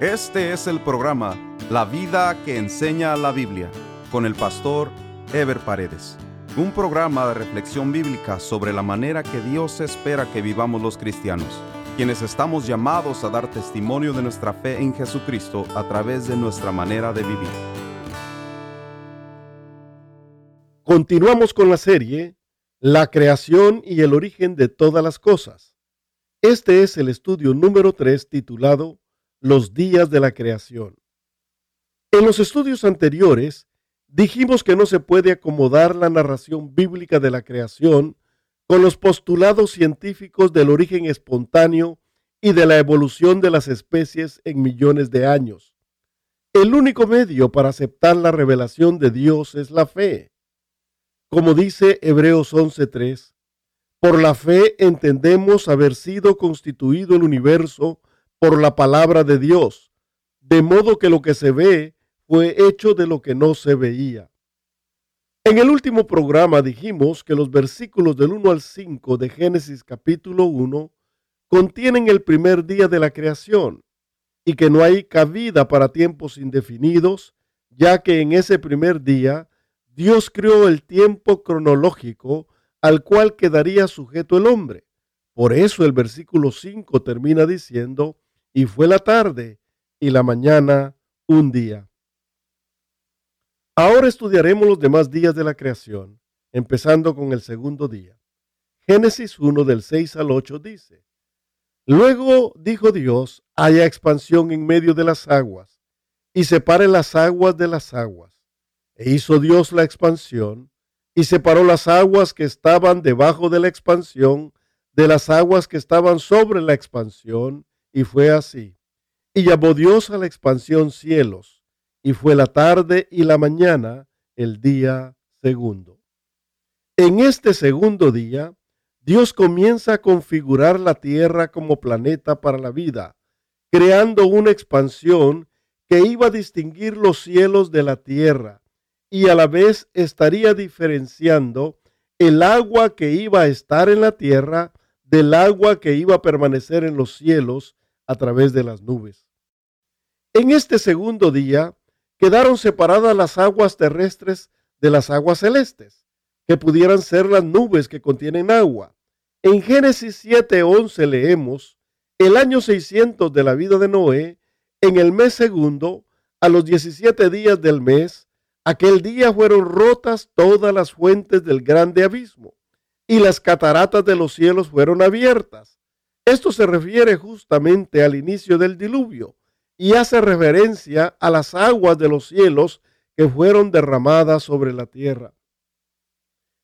Este es el programa La vida que enseña la Biblia con el pastor Ever Paredes. Un programa de reflexión bíblica sobre la manera que Dios espera que vivamos los cristianos, quienes estamos llamados a dar testimonio de nuestra fe en Jesucristo a través de nuestra manera de vivir. Continuamos con la serie La creación y el origen de todas las cosas. Este es el estudio número 3 titulado los días de la creación. En los estudios anteriores dijimos que no se puede acomodar la narración bíblica de la creación con los postulados científicos del origen espontáneo y de la evolución de las especies en millones de años. El único medio para aceptar la revelación de Dios es la fe. Como dice Hebreos 11:3, por la fe entendemos haber sido constituido el universo por la palabra de Dios, de modo que lo que se ve fue hecho de lo que no se veía. En el último programa dijimos que los versículos del 1 al 5 de Génesis capítulo 1 contienen el primer día de la creación y que no hay cabida para tiempos indefinidos, ya que en ese primer día Dios creó el tiempo cronológico al cual quedaría sujeto el hombre. Por eso el versículo 5 termina diciendo, y fue la tarde y la mañana un día. Ahora estudiaremos los demás días de la creación, empezando con el segundo día. Génesis 1 del 6 al 8 dice, Luego dijo Dios, haya expansión en medio de las aguas, y separe las aguas de las aguas. E hizo Dios la expansión, y separó las aguas que estaban debajo de la expansión de las aguas que estaban sobre la expansión, y fue así. Y llamó Dios a la expansión cielos, y fue la tarde y la mañana el día segundo. En este segundo día, Dios comienza a configurar la tierra como planeta para la vida, creando una expansión que iba a distinguir los cielos de la tierra y a la vez estaría diferenciando el agua que iba a estar en la tierra del agua que iba a permanecer en los cielos a través de las nubes. En este segundo día quedaron separadas las aguas terrestres de las aguas celestes, que pudieran ser las nubes que contienen agua. En Génesis 7:11 leemos, el año 600 de la vida de Noé, en el mes segundo, a los 17 días del mes, aquel día fueron rotas todas las fuentes del grande abismo, y las cataratas de los cielos fueron abiertas esto se refiere justamente al inicio del diluvio y hace referencia a las aguas de los cielos que fueron derramadas sobre la tierra.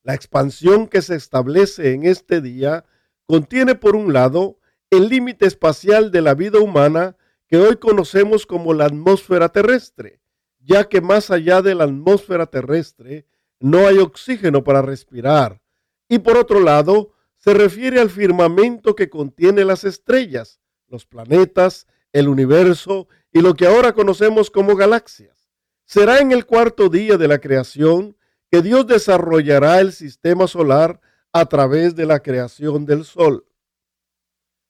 La expansión que se establece en este día contiene por un lado el límite espacial de la vida humana que hoy conocemos como la atmósfera terrestre, ya que más allá de la atmósfera terrestre no hay oxígeno para respirar. Y por otro lado, se refiere al firmamento que contiene las estrellas, los planetas, el universo y lo que ahora conocemos como galaxias. Será en el cuarto día de la creación que Dios desarrollará el sistema solar a través de la creación del Sol.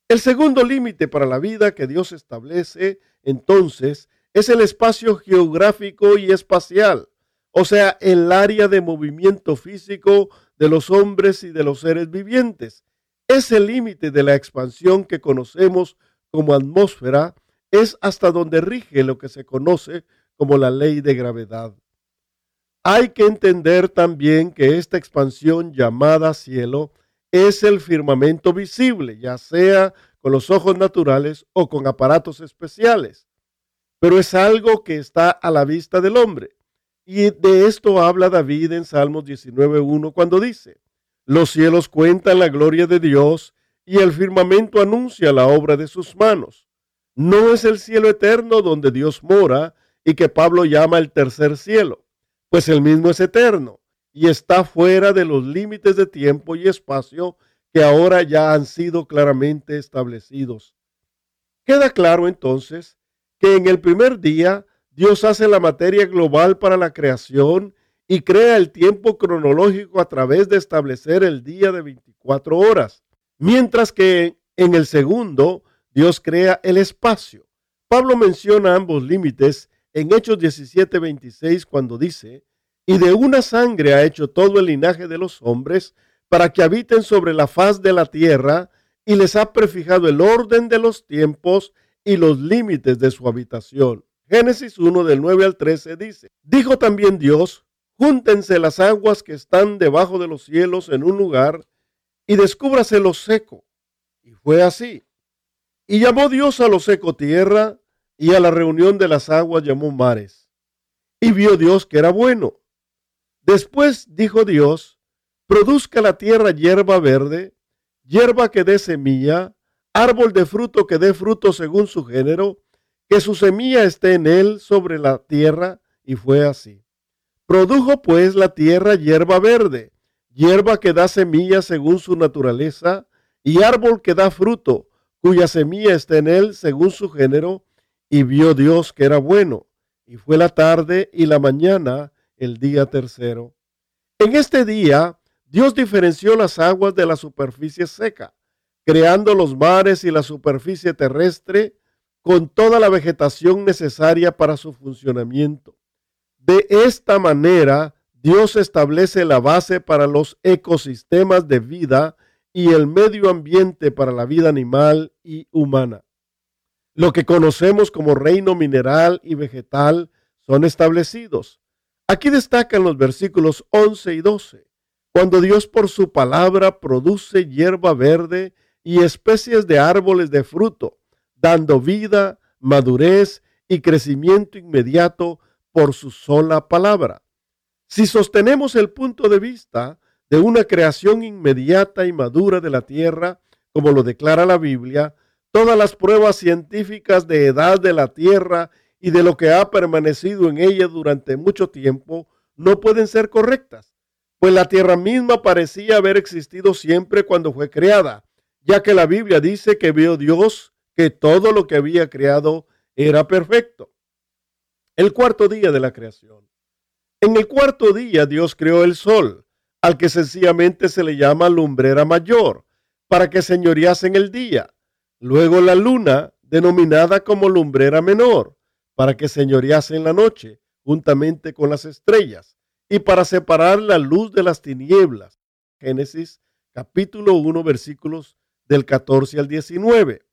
El segundo límite para la vida que Dios establece entonces es el espacio geográfico y espacial, o sea, el área de movimiento físico de los hombres y de los seres vivientes. Ese límite de la expansión que conocemos como atmósfera es hasta donde rige lo que se conoce como la ley de gravedad. Hay que entender también que esta expansión llamada cielo es el firmamento visible, ya sea con los ojos naturales o con aparatos especiales, pero es algo que está a la vista del hombre. Y de esto habla David en Salmos 19.1 cuando dice, los cielos cuentan la gloria de Dios y el firmamento anuncia la obra de sus manos. No es el cielo eterno donde Dios mora y que Pablo llama el tercer cielo, pues el mismo es eterno y está fuera de los límites de tiempo y espacio que ahora ya han sido claramente establecidos. Queda claro entonces que en el primer día Dios hace la materia global para la creación y crea el tiempo cronológico a través de establecer el día de 24 horas, mientras que en el segundo Dios crea el espacio, Pablo menciona ambos límites en Hechos 17:26 cuando dice, y de una sangre ha hecho todo el linaje de los hombres para que habiten sobre la faz de la tierra y les ha prefijado el orden de los tiempos y los límites de su habitación. Génesis 1 del 9 al 13 dice, dijo también Dios, júntense las aguas que están debajo de los cielos en un lugar y descúbrase lo seco. Y fue así. Y llamó Dios a lo seco tierra y a la reunión de las aguas llamó mares. Y vio Dios que era bueno. Después dijo Dios, produzca la tierra hierba verde, hierba que dé semilla, árbol de fruto que dé fruto según su género, que su semilla esté en él sobre la tierra, y fue así. Produjo pues la tierra hierba verde, hierba que da semilla según su naturaleza, y árbol que da fruto, cuya semilla está en él según su género, y vio Dios que era bueno, y fue la tarde y la mañana el día tercero. En este día Dios diferenció las aguas de la superficie seca, creando los mares y la superficie terrestre con toda la vegetación necesaria para su funcionamiento. De esta manera, Dios establece la base para los ecosistemas de vida y el medio ambiente para la vida animal y humana. Lo que conocemos como reino mineral y vegetal son establecidos. Aquí destacan los versículos 11 y 12 cuando Dios por su palabra produce hierba verde y especies de árboles de fruto, dando vida, madurez y crecimiento inmediato por su sola palabra. Si sostenemos el punto de vista de una creación inmediata y madura de la tierra, como lo declara la Biblia, todas las pruebas científicas de edad de la tierra y de lo que ha permanecido en ella durante mucho tiempo no pueden ser correctas pues la tierra misma parecía haber existido siempre cuando fue creada, ya que la Biblia dice que vio Dios que todo lo que había creado era perfecto. El cuarto día de la creación. En el cuarto día Dios creó el sol, al que sencillamente se le llama lumbrera mayor, para que señorease en el día. Luego la luna, denominada como lumbrera menor, para que señorease en la noche, juntamente con las estrellas y para separar la luz de las tinieblas. Génesis capítulo 1 versículos del 14 al 19.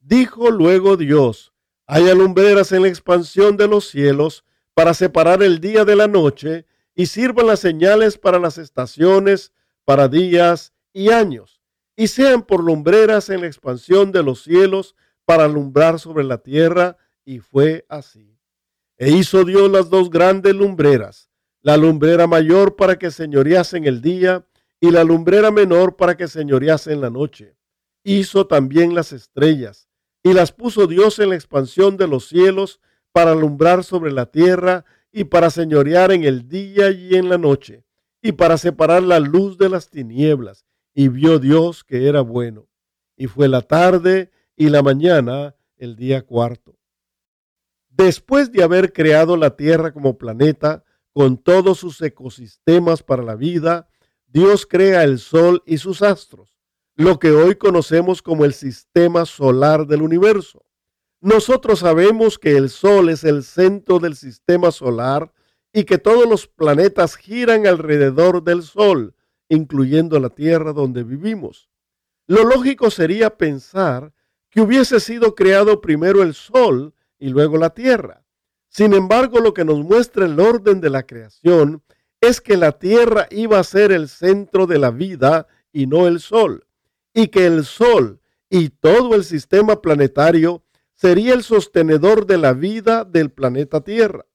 Dijo luego Dios, hay lumbreras en la expansión de los cielos para separar el día de la noche y sirvan las señales para las estaciones, para días y años, y sean por lumbreras en la expansión de los cielos para alumbrar sobre la tierra, y fue así. E hizo Dios las dos grandes lumbreras, la lumbrera mayor para que señorease en el día y la lumbrera menor para que señorease en la noche. Hizo también las estrellas y las puso Dios en la expansión de los cielos para alumbrar sobre la tierra y para señorear en el día y en la noche y para separar la luz de las tinieblas. Y vio Dios que era bueno. Y fue la tarde y la mañana el día cuarto. Después de haber creado la tierra como planeta, con todos sus ecosistemas para la vida, Dios crea el Sol y sus astros, lo que hoy conocemos como el sistema solar del universo. Nosotros sabemos que el Sol es el centro del sistema solar y que todos los planetas giran alrededor del Sol, incluyendo la Tierra donde vivimos. Lo lógico sería pensar que hubiese sido creado primero el Sol y luego la Tierra. Sin embargo, lo que nos muestra el orden de la creación es que la tierra iba a ser el centro de la vida y no el sol, y que el sol y todo el sistema planetario sería el sostenedor de la vida del planeta Tierra.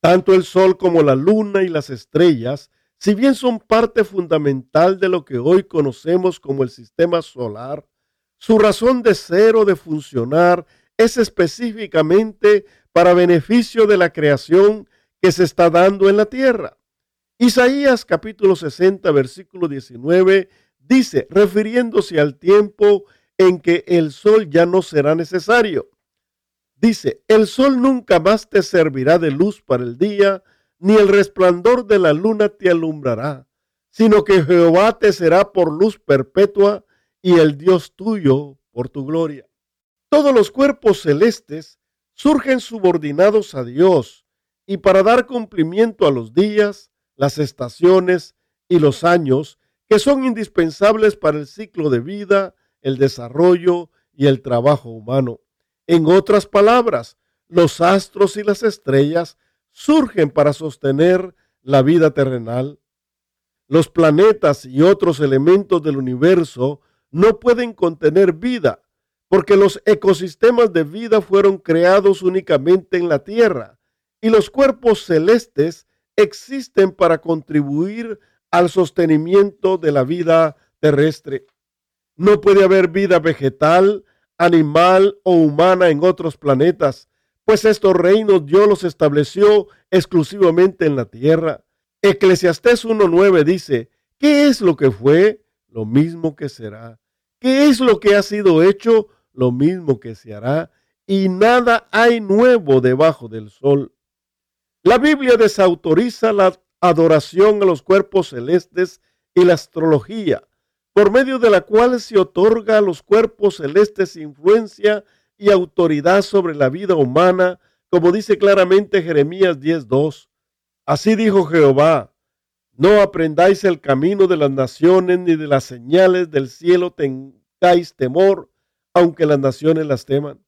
Tanto el sol como la luna y las estrellas, si bien son parte fundamental de lo que hoy conocemos como el sistema solar, su razón de ser o de funcionar es específicamente para beneficio de la creación que se está dando en la tierra. Isaías capítulo 60, versículo 19 dice, refiriéndose al tiempo en que el sol ya no será necesario. Dice, el sol nunca más te servirá de luz para el día, ni el resplandor de la luna te alumbrará, sino que Jehová te será por luz perpetua y el Dios tuyo por tu gloria. Todos los cuerpos celestes surgen subordinados a Dios y para dar cumplimiento a los días, las estaciones y los años que son indispensables para el ciclo de vida, el desarrollo y el trabajo humano. En otras palabras, los astros y las estrellas surgen para sostener la vida terrenal. Los planetas y otros elementos del universo no pueden contener vida, porque los ecosistemas de vida fueron creados únicamente en la Tierra y los cuerpos celestes existen para contribuir al sostenimiento de la vida terrestre. No puede haber vida vegetal, animal o humana en otros planetas, pues estos reinos Dios los estableció exclusivamente en la tierra. Eclesiastés 1.9 dice, ¿qué es lo que fue? Lo mismo que será. ¿Qué es lo que ha sido hecho? Lo mismo que se hará. Y nada hay nuevo debajo del sol. La Biblia desautoriza la adoración a los cuerpos celestes y la astrología, por medio de la cual se otorga a los cuerpos celestes influencia y autoridad sobre la vida humana, como dice claramente Jeremías 10.2. Así dijo Jehová, no aprendáis el camino de las naciones ni de las señales del cielo tengáis temor, aunque las naciones las teman.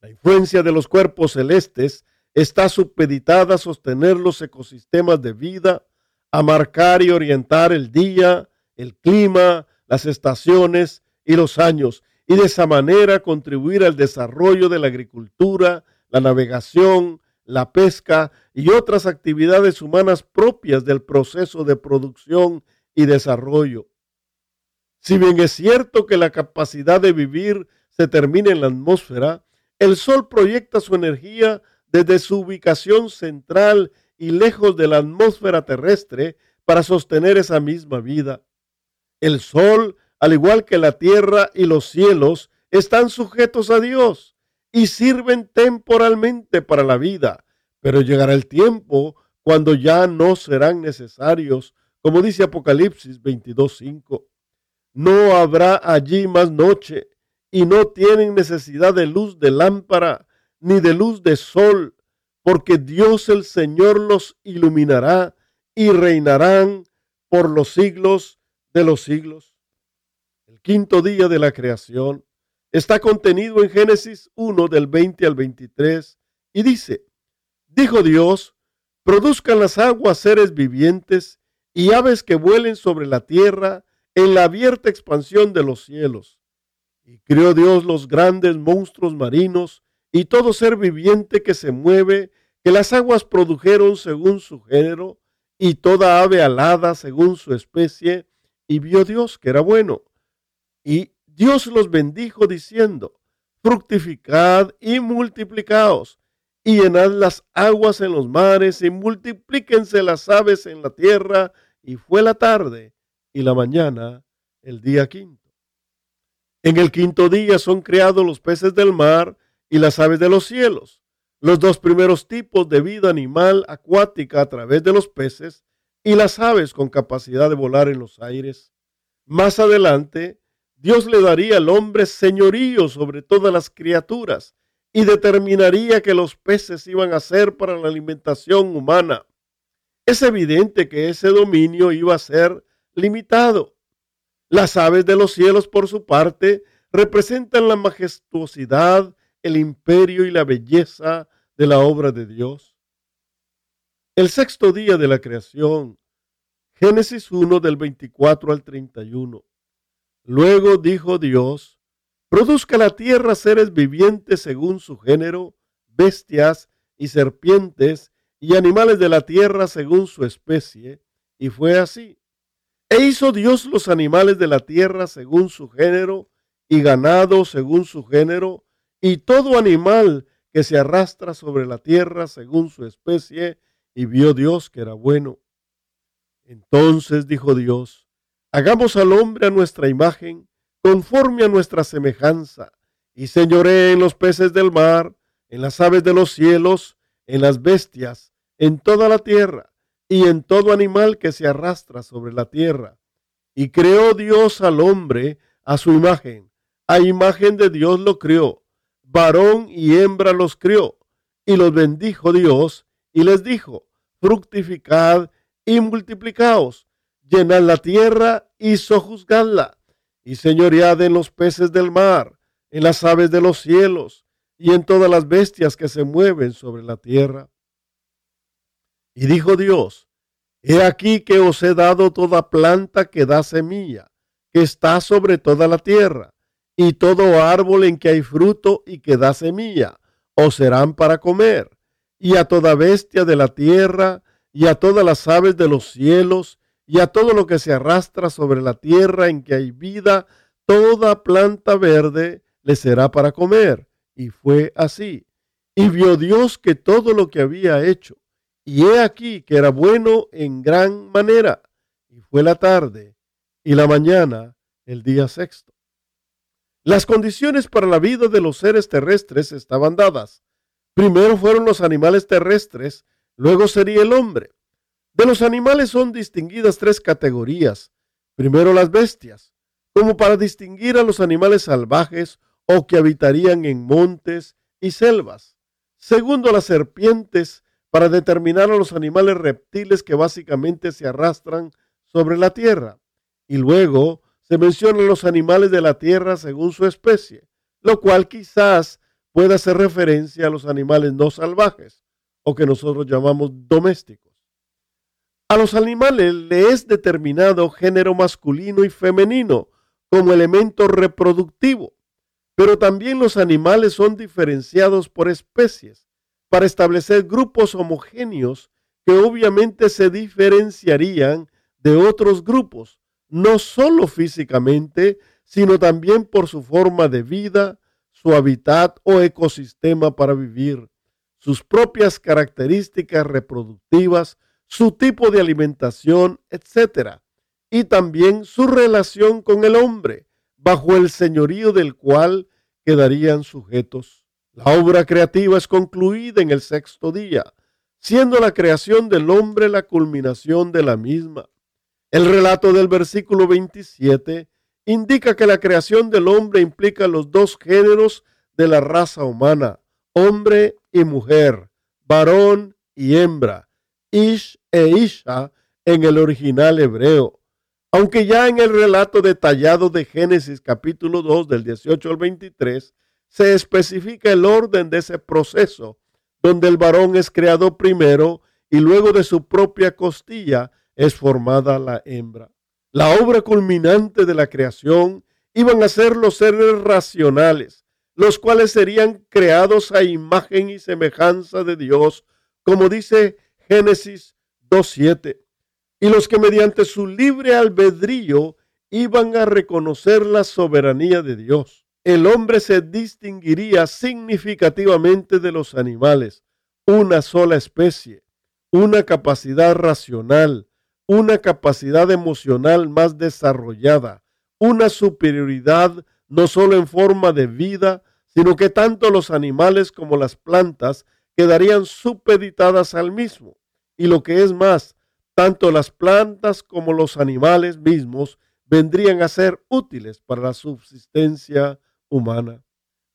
La influencia de los cuerpos celestes está supeditada a sostener los ecosistemas de vida, a marcar y orientar el día, el clima, las estaciones y los años, y de esa manera contribuir al desarrollo de la agricultura, la navegación, la pesca y otras actividades humanas propias del proceso de producción y desarrollo. Si bien es cierto que la capacidad de vivir se termina en la atmósfera, el Sol proyecta su energía desde su ubicación central y lejos de la atmósfera terrestre para sostener esa misma vida. El sol, al igual que la tierra y los cielos, están sujetos a Dios y sirven temporalmente para la vida, pero llegará el tiempo cuando ya no serán necesarios, como dice Apocalipsis 22:5. No habrá allí más noche y no tienen necesidad de luz de lámpara ni de luz de sol, porque Dios el Señor los iluminará y reinarán por los siglos de los siglos. El quinto día de la creación está contenido en Génesis 1 del 20 al 23 y dice, dijo Dios, produzcan las aguas seres vivientes y aves que vuelen sobre la tierra en la abierta expansión de los cielos. Y creó Dios los grandes monstruos marinos y todo ser viviente que se mueve, que las aguas produjeron según su género, y toda ave alada según su especie, y vio Dios que era bueno. Y Dios los bendijo diciendo, fructificad y multiplicaos, y llenad las aguas en los mares, y multiplíquense las aves en la tierra. Y fue la tarde y la mañana el día quinto. En el quinto día son creados los peces del mar y las aves de los cielos, los dos primeros tipos de vida animal acuática a través de los peces y las aves con capacidad de volar en los aires. Más adelante, Dios le daría al hombre señorío sobre todas las criaturas y determinaría que los peces iban a ser para la alimentación humana. Es evidente que ese dominio iba a ser limitado. Las aves de los cielos, por su parte, representan la majestuosidad, el imperio y la belleza de la obra de Dios. El sexto día de la creación. Génesis 1 del 24 al 31. Luego dijo Dios, produzca la tierra seres vivientes según su género, bestias y serpientes y animales de la tierra según su especie. Y fue así. E hizo Dios los animales de la tierra según su género, y ganado según su género, y todo animal que se arrastra sobre la tierra según su especie, y vio Dios que era bueno. Entonces dijo Dios, hagamos al hombre a nuestra imagen, conforme a nuestra semejanza, y señoré en los peces del mar, en las aves de los cielos, en las bestias, en toda la tierra, y en todo animal que se arrastra sobre la tierra. Y creó Dios al hombre a su imagen, A imagen de Dios lo crió, varón y hembra los crió, y los bendijo Dios, y les dijo, fructificad y multiplicaos, llenad la tierra y sojuzgadla, y señoread en los peces del mar, en las aves de los cielos, y en todas las bestias que se mueven sobre la tierra. Y dijo Dios, He aquí que os he dado toda planta que da semilla, que está sobre toda la tierra, y todo árbol en que hay fruto y que da semilla, os serán para comer, y a toda bestia de la tierra, y a todas las aves de los cielos, y a todo lo que se arrastra sobre la tierra en que hay vida, toda planta verde le será para comer. Y fue así. Y vio Dios que todo lo que había hecho, y he aquí que era bueno en gran manera. Y fue la tarde y la mañana el día sexto. Las condiciones para la vida de los seres terrestres estaban dadas. Primero fueron los animales terrestres, luego sería el hombre. De los animales son distinguidas tres categorías. Primero las bestias, como para distinguir a los animales salvajes o que habitarían en montes y selvas. Segundo las serpientes, para determinar a los animales reptiles que básicamente se arrastran sobre la tierra. Y luego se mencionan los animales de la tierra según su especie, lo cual quizás pueda hacer referencia a los animales no salvajes o que nosotros llamamos domésticos. A los animales le es determinado género masculino y femenino como elemento reproductivo, pero también los animales son diferenciados por especies para establecer grupos homogéneos que obviamente se diferenciarían de otros grupos, no solo físicamente, sino también por su forma de vida, su hábitat o ecosistema para vivir, sus propias características reproductivas, su tipo de alimentación, etc. Y también su relación con el hombre, bajo el señorío del cual quedarían sujetos. La obra creativa es concluida en el sexto día, siendo la creación del hombre la culminación de la misma. El relato del versículo 27 indica que la creación del hombre implica los dos géneros de la raza humana, hombre y mujer, varón y hembra, ish e isha en el original hebreo. Aunque ya en el relato detallado de Génesis capítulo 2 del 18 al 23 se especifica el orden de ese proceso, donde el varón es creado primero y luego de su propia costilla es formada la hembra. La obra culminante de la creación iban a ser los seres racionales, los cuales serían creados a imagen y semejanza de Dios, como dice Génesis 2.7, y los que mediante su libre albedrío iban a reconocer la soberanía de Dios el hombre se distinguiría significativamente de los animales, una sola especie, una capacidad racional, una capacidad emocional más desarrollada, una superioridad no solo en forma de vida, sino que tanto los animales como las plantas quedarían supeditadas al mismo. Y lo que es más, tanto las plantas como los animales mismos vendrían a ser útiles para la subsistencia humana.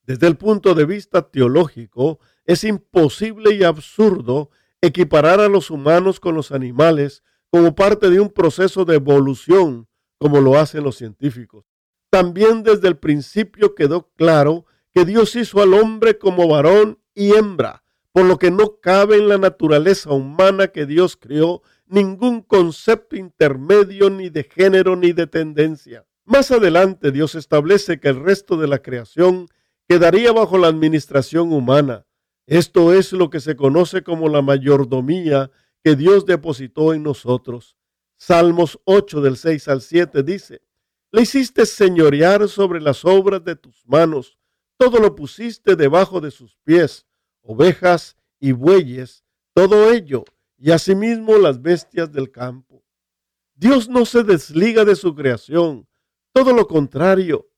Desde el punto de vista teológico, es imposible y absurdo equiparar a los humanos con los animales como parte de un proceso de evolución, como lo hacen los científicos. También desde el principio quedó claro que Dios hizo al hombre como varón y hembra, por lo que no cabe en la naturaleza humana que Dios creó ningún concepto intermedio ni de género ni de tendencia. Más adelante Dios establece que el resto de la creación quedaría bajo la administración humana. Esto es lo que se conoce como la mayordomía que Dios depositó en nosotros. Salmos 8 del 6 al 7 dice, Le hiciste señorear sobre las obras de tus manos, todo lo pusiste debajo de sus pies, ovejas y bueyes, todo ello, y asimismo las bestias del campo. Dios no se desliga de su creación, todo lo contrario,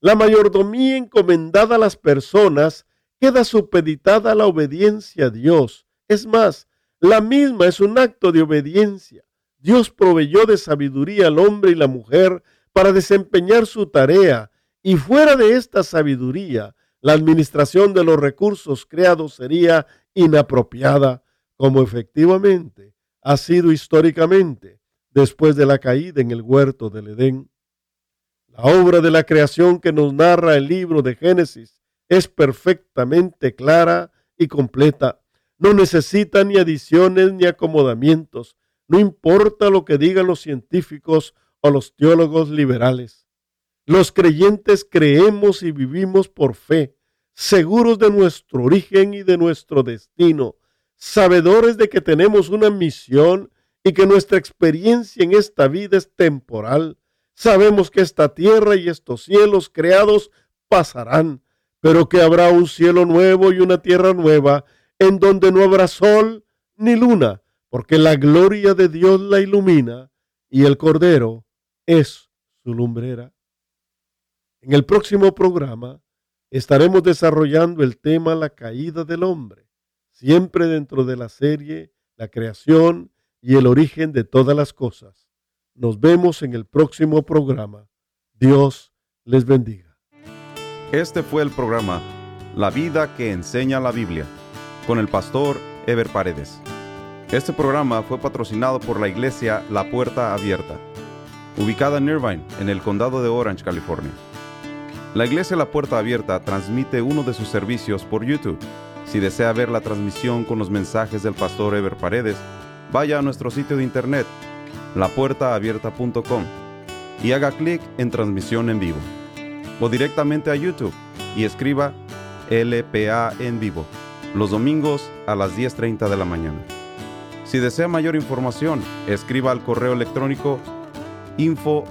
la mayordomía encomendada a las personas queda supeditada a la obediencia a Dios. Es más, la misma es un acto de obediencia. Dios proveyó de sabiduría al hombre y la mujer para desempeñar su tarea Y fuera de esta sabiduría, la administración de los recursos creados sería inapropiada, como efectivamente ha sido históricamente después de la caída en el huerto del Edén. La obra de la creación que nos narra el libro de Génesis es perfectamente clara y completa. No necesita ni adiciones ni acomodamientos, no importa lo que digan los científicos o los teólogos liberales. Los creyentes creemos y vivimos por fe, seguros de nuestro origen y de nuestro destino, sabedores de que tenemos una misión y que nuestra experiencia en esta vida es temporal. Sabemos que esta tierra y estos cielos creados pasarán, pero que habrá un cielo nuevo y una tierra nueva en donde no habrá sol ni luna, porque la gloria de Dios la ilumina y el Cordero es su lumbrera. En el próximo programa estaremos desarrollando el tema La caída del hombre, siempre dentro de la serie La creación y el origen de todas las cosas. Nos vemos en el próximo programa. Dios les bendiga. Este fue el programa La vida que enseña la Biblia con el pastor Ever Paredes. Este programa fue patrocinado por la iglesia La Puerta Abierta, ubicada en Irvine, en el condado de Orange, California. La iglesia La Puerta Abierta transmite uno de sus servicios por YouTube. Si desea ver la transmisión con los mensajes del pastor Ever Paredes, vaya a nuestro sitio de internet, lapuertaabierta.com, y haga clic en transmisión en vivo. O directamente a YouTube y escriba LPA en vivo, los domingos a las 10.30 de la mañana. Si desea mayor información, escriba al correo electrónico info